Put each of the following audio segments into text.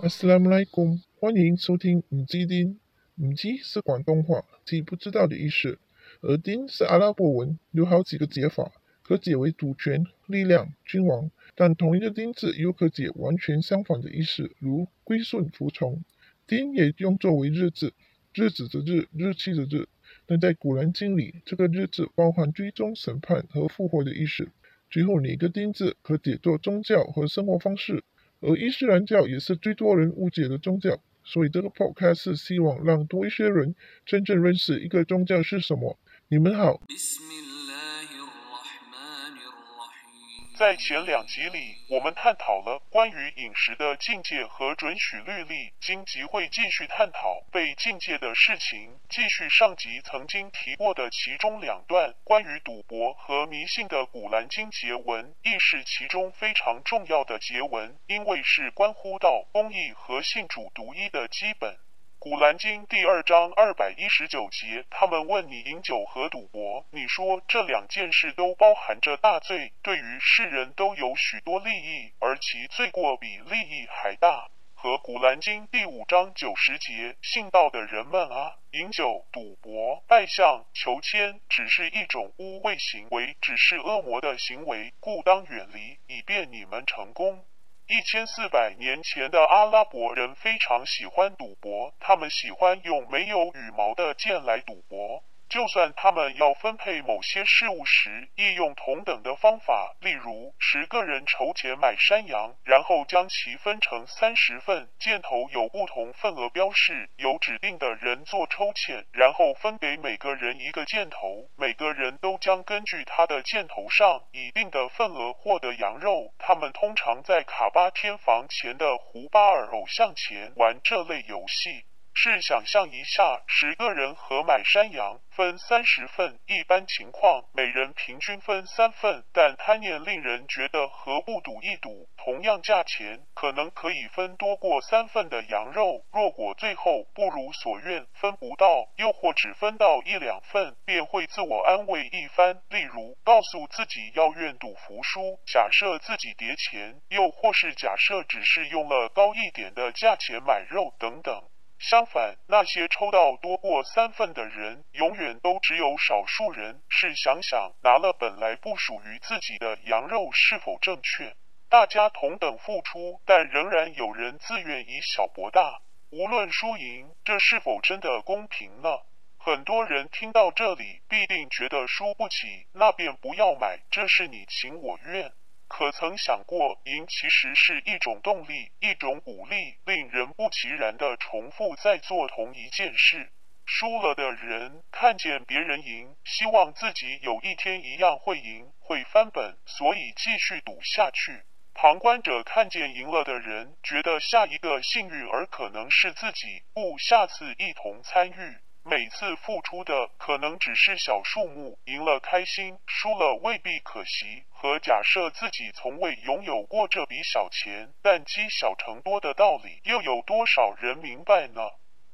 阿斯拉姆莱贡，欢迎收听唔知丁。唔知是广东话，即不知道的意思。而丁是阿拉伯文，有好几个解法，可解为主权、力量、君王。但同一个丁字又可解完全相反的意思，如归顺、服从。丁也用作为日字，日子的日，日期的日。但在古兰经里，这个日字包含追踪、审判和复活的意思。最后，哪个丁字可解作宗教和生活方式。而伊斯兰教也是最多人误解的宗教，所以这个 podcast 是希望让多一些人真正认识一个宗教是什么。你们好。在前两集里，我们探讨了关于饮食的境界和准许律例。今集会继续探讨被境界的事情，继续上集曾经提过的其中两段关于赌博和迷信的古兰经节文，亦是其中非常重要的节文，因为是关乎到公义和信主独一的基本。古兰经第二章二百一十九节，他们问你饮酒和赌博，你说这两件事都包含着大罪，对于世人都有许多利益，而其罪过比利益还大。和古兰经第五章九十节，信道的人们啊，饮酒、赌博、拜相、求签，只是一种污秽行为，只是恶魔的行为，故当远离，以便你们成功。一千四百年前的阿拉伯人非常喜欢赌博，他们喜欢用没有羽毛的剑来赌博。就算他们要分配某些事物时，亦用同等的方法。例如，十个人筹钱买山羊，然后将其分成三十份，箭头有不同份额标示，由指定的人做抽签，然后分给每个人一个箭头。每个人都将根据他的箭头上一定的份额获得羊肉。他们通常在卡巴天房前的胡巴尔偶像前玩这类游戏。试想象一下，十个人合买山羊，分三十份，一般情况每人平均分三份。但贪念令人觉得，何不赌一赌？同样价钱，可能可以分多过三份的羊肉。若果最后不如所愿，分不到，又或只分到一两份，便会自我安慰一番，例如告诉自己要愿赌服输，假设自己叠钱，又或是假设只是用了高一点的价钱买肉等等。相反，那些抽到多过三份的人，永远都只有少数人。试想想，拿了本来不属于自己的羊肉是否正确？大家同等付出，但仍然有人自愿以小博大。无论输赢，这是否真的公平呢？很多人听到这里，必定觉得输不起，那便不要买。这是你情我愿。可曾想过，赢其实是一种动力，一种鼓励，令人不其然的重复在做同一件事。输了的人看见别人赢，希望自己有一天一样会赢，会翻本，所以继续赌下去。旁观者看见赢了的人，觉得下一个幸运儿可能是自己，故下次一同参与。每次付出的可能只是小数目，赢了开心，输了未必可惜。和假设自己从未拥有过这笔小钱，但积小成多的道理，又有多少人明白呢？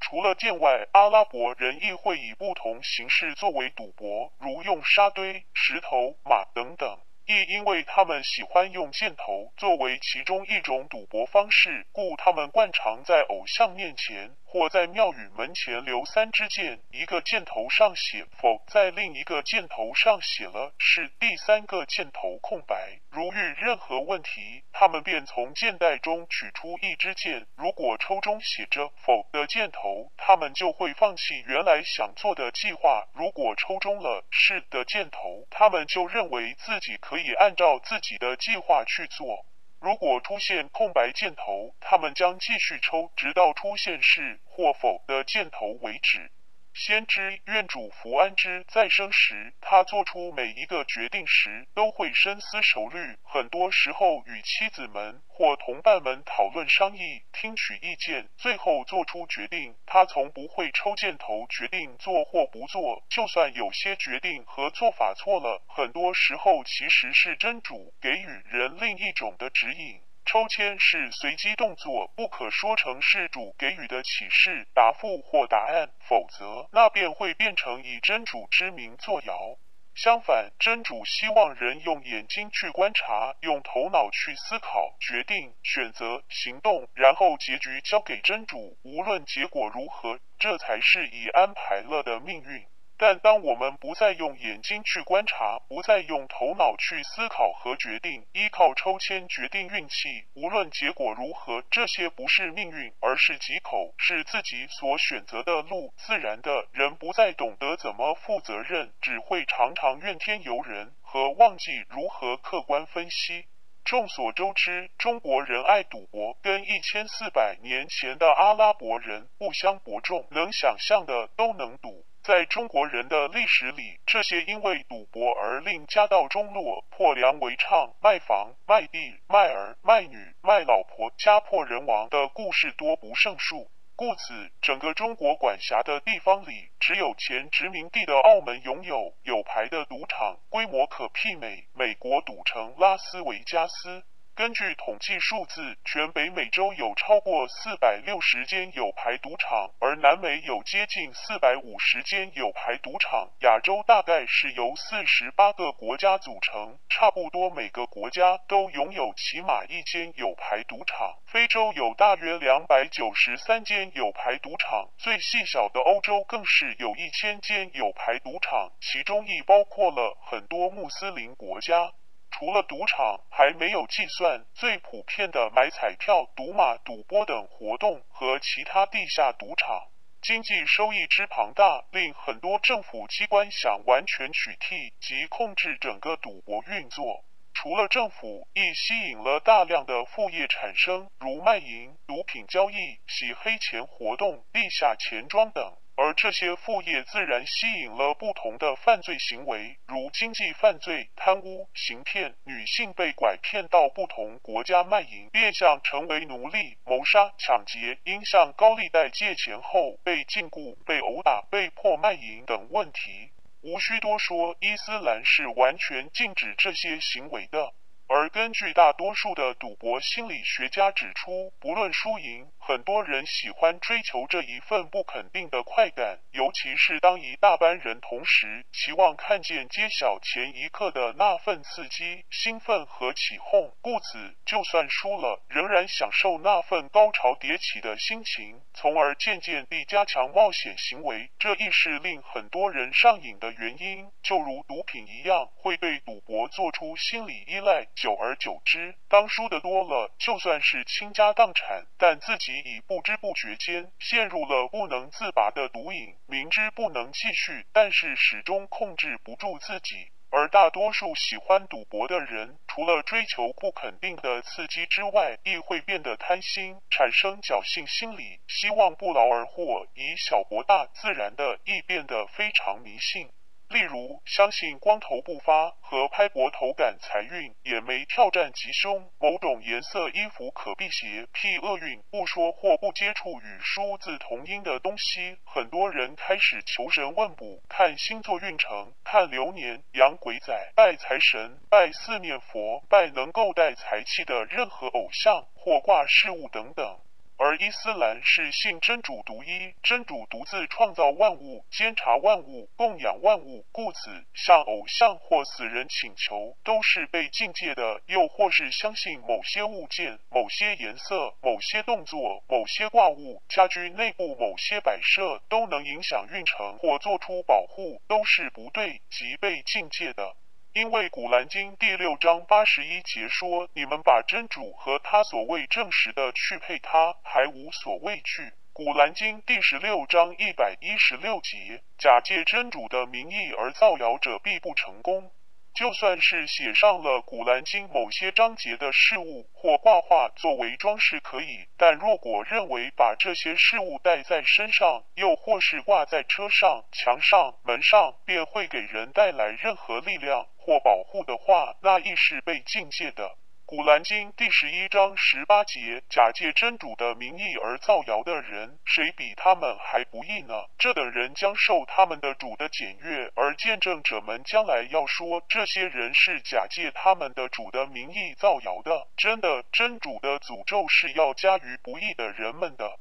除了剑外，阿拉伯人亦会以不同形式作为赌博，如用沙堆、石头、马等等。亦因为他们喜欢用箭头作为其中一种赌博方式，故他们惯常在偶像面前或在庙宇门前留三支箭，一个箭头上写否，在另一个箭头上写了是，第三个箭头空白。如遇任何问题，他们便从箭袋中取出一支箭，如果抽中写着否的箭头，他们就会放弃原来想做的计划；如果抽中了是的箭头，他们就认为自己可。可以按照自己的计划去做。如果出现空白箭头，他们将继续抽，直到出现是或否的箭头为止。先知愿主福安之再生时，他做出每一个决定时都会深思熟虑，很多时候与妻子们或同伴们讨论商议，听取意见，最后做出决定。他从不会抽箭头决定做或不做，就算有些决定和做法错了，很多时候其实是真主给予人另一种的指引。抽签是随机动作，不可说成是主给予的启示、答复或答案，否则那便会变成以真主之名作谣。相反，真主希望人用眼睛去观察，用头脑去思考、决定、选择、行动，然后结局交给真主，无论结果如何，这才是已安排了的命运。但当我们不再用眼睛去观察，不再用头脑去思考和决定，依靠抽签决定运气，无论结果如何，这些不是命运，而是忌口，是自己所选择的路。自然的人不再懂得怎么负责任，只会常常怨天尤人和忘记如何客观分析。众所周知，中国人爱赌博，跟一千四百年前的阿拉伯人不相伯仲，能想象的都能赌。在中国人的历史里，这些因为赌博而令家道中落、破粮为娼、卖房卖地、卖儿卖女、卖老婆、家破人亡的故事多不胜数。故此，整个中国管辖的地方里，只有前殖民地的澳门拥有有牌的赌场，规模可媲美美国赌城拉斯维加斯。根据统计数字，全北美洲有超过四百六十间有牌赌场，而南美有接近四百五十间有牌赌场。亚洲大概是由四十八个国家组成，差不多每个国家都拥有起码一间有牌赌场。非洲有大约两百九十三间有牌赌场，最细小的欧洲更是有一千间有牌赌场，其中亦包括了很多穆斯林国家。除了赌场，还没有计算最普遍的买彩票、赌马、赌博等活动和其他地下赌场，经济收益之庞大，令很多政府机关想完全取缔及控制整个赌博运作。除了政府，亦吸引了大量的副业产生，如卖淫、毒品交易、洗黑钱活动、地下钱庄等。而这些副业自然吸引了不同的犯罪行为，如经济犯罪、贪污、行骗、女性被拐骗到不同国家卖淫、变相成为奴隶、谋杀、抢劫、因向高利贷借钱后被禁锢、被殴打、被迫卖淫等问题。无需多说，伊斯兰是完全禁止这些行为的。而根据大多数的赌博心理学家指出，不论输赢，很多人喜欢追求这一份不肯定的快感，尤其是当一大班人同时期望看见揭晓前一刻的那份刺激、兴奋和起哄。故此，就算输了，仍然享受那份高潮迭起的心情，从而渐渐地加强冒险行为。这亦是令很多人上瘾的原因，就如毒品一样，会对赌博做出心理依赖。久而久之，当输的多了，就算是倾家荡产，但自己已不知不觉间陷入了不能自拔的毒瘾，明知不能继续，但是始终控制不住自己。而大多数喜欢赌博的人，除了追求不肯定的刺激之外，亦会变得贪心，产生侥幸心理，希望不劳而获，以小博大，自然的亦变得非常迷信。例如，相信光头不发和拍膊头赶财运，眼眉跳战吉凶，某种颜色衣服可辟邪辟厄运。不说或不接触与数字同音的东西，很多人开始求神问卜，看星座运程，看流年，养鬼仔，拜财神，拜四面佛，拜能够带财气的任何偶像或挂饰物等等。而伊斯兰是信真主独一，真主独自创造万物，监察万物，供养万物，故此向偶像或死人请求都是被禁戒的。又或是相信某些物件、某些颜色、某些动作、某些挂物、家居内部某些摆设都能影响运程或做出保护，都是不对即被禁戒的。因为《古兰经》第六章八十一节说：“你们把真主和他所谓证实的去配他，还无所畏惧。”《古兰经》第十六章一百一十六节：“假借真主的名义而造谣者，必不成功。”就算是写上了《古兰经》某些章节的事物或挂画作为装饰可以，但若果认为把这些事物带在身上，又或是挂在车上、墙上、门上，便会给人带来任何力量或保护的话，那亦是被禁戒的。古兰经第十一章十八节：假借真主的名义而造谣的人，谁比他们还不义呢？这等人将受他们的主的检阅，而见证者们将来要说，这些人是假借他们的主的名义造谣的。真的，真主的诅咒是要加于不义的人们的。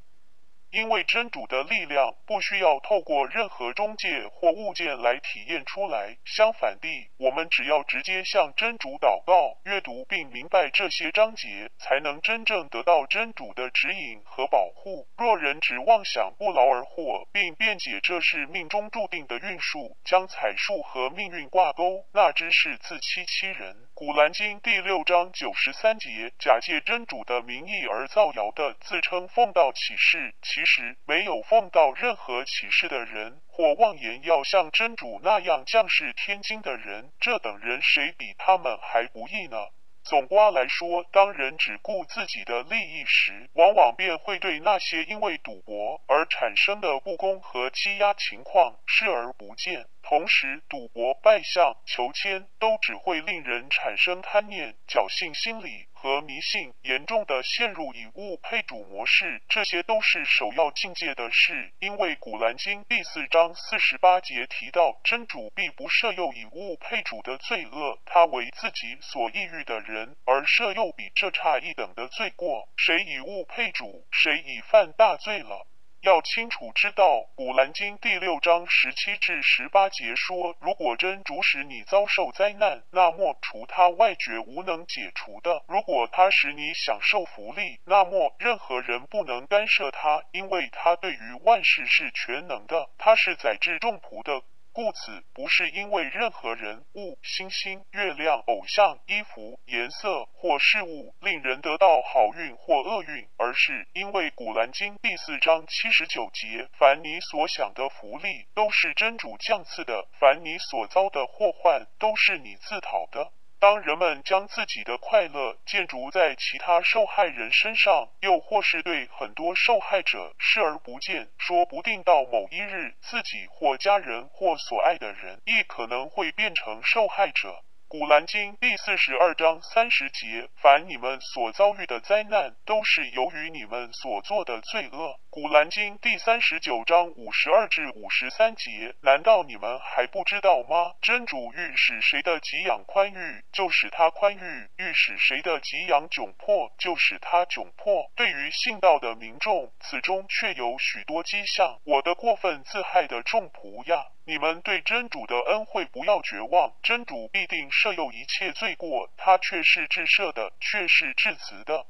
因为真主的力量不需要透过任何中介或物件来体验出来。相反地，我们只要直接向真主祷告、阅读并明白这些章节，才能真正得到真主的指引和保护。若人只妄想不劳而获，并辩解这是命中注定的运数，将彩数和命运挂钩，那只是自欺欺人。古兰经第六章九十三节，假借真主的名义而造谣的，自称奉道启示，其实没有奉到任何启示的人，或妄言要像真主那样降世天经的人，这等人谁比他们还不义呢？总瓜来说，当人只顾自己的利益时，往往便会对那些因为赌博而产生的不公和欺压情况视而不见。同时，赌博、拜相、求签都只会令人产生贪念、侥幸心理和迷信，严重的陷入以物配主模式。这些都是首要境界的事，因为《古兰经》第四章四十八节提到，真主必不赦宥以物配主的罪恶，他为自己所抑郁的人而赦宥比这差一等的罪过。谁以物配主，谁已犯大罪了。要清楚知道，《古兰经》第六章十七至十八节说：如果真主使你遭受灾难，那么除他外绝无能解除的；如果他使你享受福利，那么任何人不能干涉他，因为他对于万事是全能的，他是载至众仆的。故此，不是因为任何人物、星星、月亮、偶像、衣服、颜色或事物令人得到好运或厄运，而是因为《古兰经》第四章七十九节：凡你所想的福利，都是真主降赐的；凡你所遭的祸患，都是你自讨的。当人们将自己的快乐建筑在其他受害人身上，又或是对很多受害者视而不见，说不定到某一日，自己或家人或所爱的人亦可能会变成受害者。古兰经第四十二章三十节：凡你们所遭遇的灾难，都是由于你们所做的罪恶。古兰经第三十九章五十二至五十三节：难道你们还不知道吗？真主欲使谁的给养宽裕，就使他宽裕；欲使谁的给养窘迫，就使他窘迫。对于信道的民众，此中却有许多迹象。我的过分自害的众仆呀！你们对真主的恩惠不要绝望，真主必定赦宥一切罪过，他却是至赦的，却是至慈的。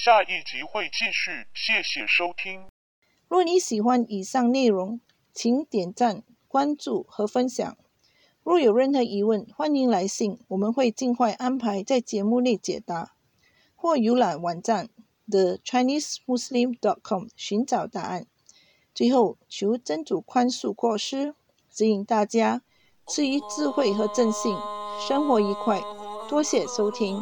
下一集会继续，谢谢收听。若你喜欢以上内容，请点赞、关注和分享。若有任何疑问，欢迎来信，我们会尽快安排在节目内解答，或浏览网站 thechinesemuslim.com 寻找答案。最后，求真主宽恕过失。指引大家，赐予智慧和正信，生活愉快。多谢收听。